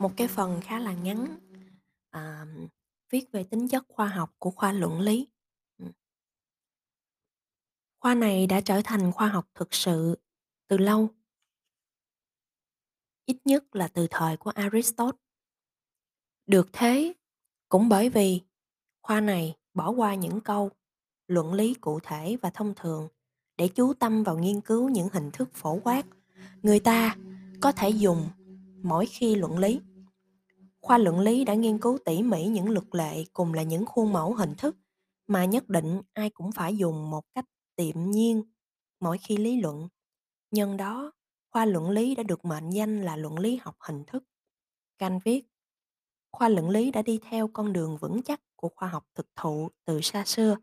Một cái phần khá là ngắn, à, viết về tính chất khoa học của khoa luận lý. Ừ. Khoa này đã trở thành khoa học thực sự từ lâu. Ít nhất là từ thời của Aristotle. Được thế, cũng bởi vì khoa này bỏ qua những câu luận lý cụ thể và thông thường để chú tâm vào nghiên cứu những hình thức phổ quát người ta có thể dùng mỗi khi luận lý. Khoa luận lý đã nghiên cứu tỉ mỉ những luật lệ cùng là những khuôn mẫu hình thức mà nhất định ai cũng phải dùng một cách tiệm nhiên mỗi khi lý luận. Nhân đó, khoa luận lý đã được mệnh danh là luận lý học hình thức. Canh viết, khoa luận lý đã đi theo con đường vững chắc của khoa học thực thụ từ xa xưa,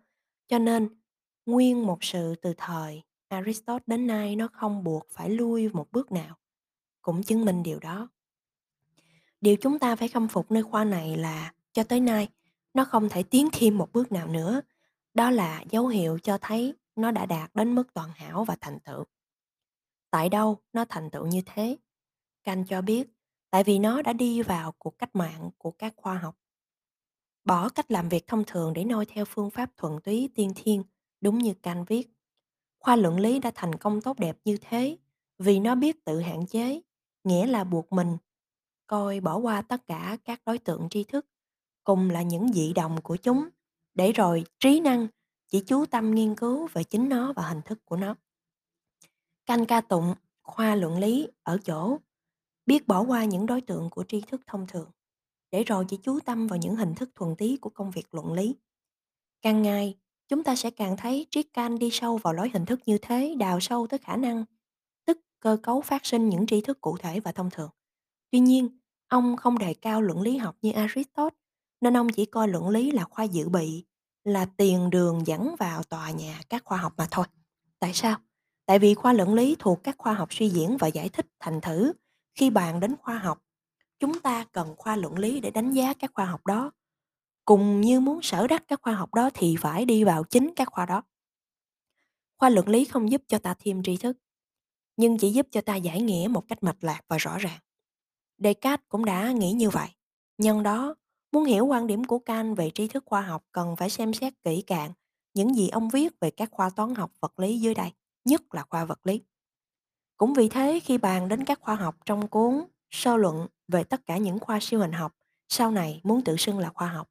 cho nên nguyên một sự từ thời Aristotle đến nay nó không buộc phải lui một bước nào, cũng chứng minh điều đó. Điều chúng ta phải khâm phục nơi khoa này là cho tới nay nó không thể tiến thêm một bước nào nữa. Đó là dấu hiệu cho thấy nó đã đạt đến mức toàn hảo và thành tựu. Tại đâu nó thành tựu như thế? Canh cho biết, tại vì nó đã đi vào cuộc cách mạng của các khoa học. Bỏ cách làm việc thông thường để noi theo phương pháp thuần túy tiên thiên, đúng như Canh viết. Khoa luận lý đã thành công tốt đẹp như thế vì nó biết tự hạn chế, nghĩa là buộc mình coi bỏ qua tất cả các đối tượng tri thức cùng là những dị đồng của chúng để rồi trí năng chỉ chú tâm nghiên cứu về chính nó và hình thức của nó. Canh ca tụng khoa luận lý ở chỗ biết bỏ qua những đối tượng của tri thức thông thường để rồi chỉ chú tâm vào những hình thức thuần túy của công việc luận lý. Càng ngày, chúng ta sẽ càng thấy triết can đi sâu vào lối hình thức như thế, đào sâu tới khả năng, tức cơ cấu phát sinh những tri thức cụ thể và thông thường. Tuy nhiên, ông không đề cao luận lý học như Aristotle, nên ông chỉ coi luận lý là khoa dự bị, là tiền đường dẫn vào tòa nhà các khoa học mà thôi. Tại sao? Tại vì khoa luận lý thuộc các khoa học suy diễn và giải thích thành thử. Khi bàn đến khoa học, chúng ta cần khoa luận lý để đánh giá các khoa học đó. Cùng như muốn sở đắc các khoa học đó thì phải đi vào chính các khoa đó. Khoa luận lý không giúp cho ta thêm tri thức, nhưng chỉ giúp cho ta giải nghĩa một cách mạch lạc và rõ ràng. Descartes cũng đã nghĩ như vậy. Nhân đó, muốn hiểu quan điểm của Kant về tri thức khoa học cần phải xem xét kỹ càng những gì ông viết về các khoa toán học vật lý dưới đây, nhất là khoa vật lý. Cũng vì thế khi bàn đến các khoa học trong cuốn sơ luận về tất cả những khoa siêu hình học sau này muốn tự xưng là khoa học,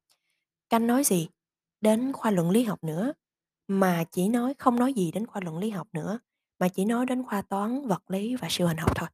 Kant nói gì? Đến khoa luận lý học nữa, mà chỉ nói không nói gì đến khoa luận lý học nữa, mà chỉ nói đến khoa toán, vật lý và siêu hình học thôi.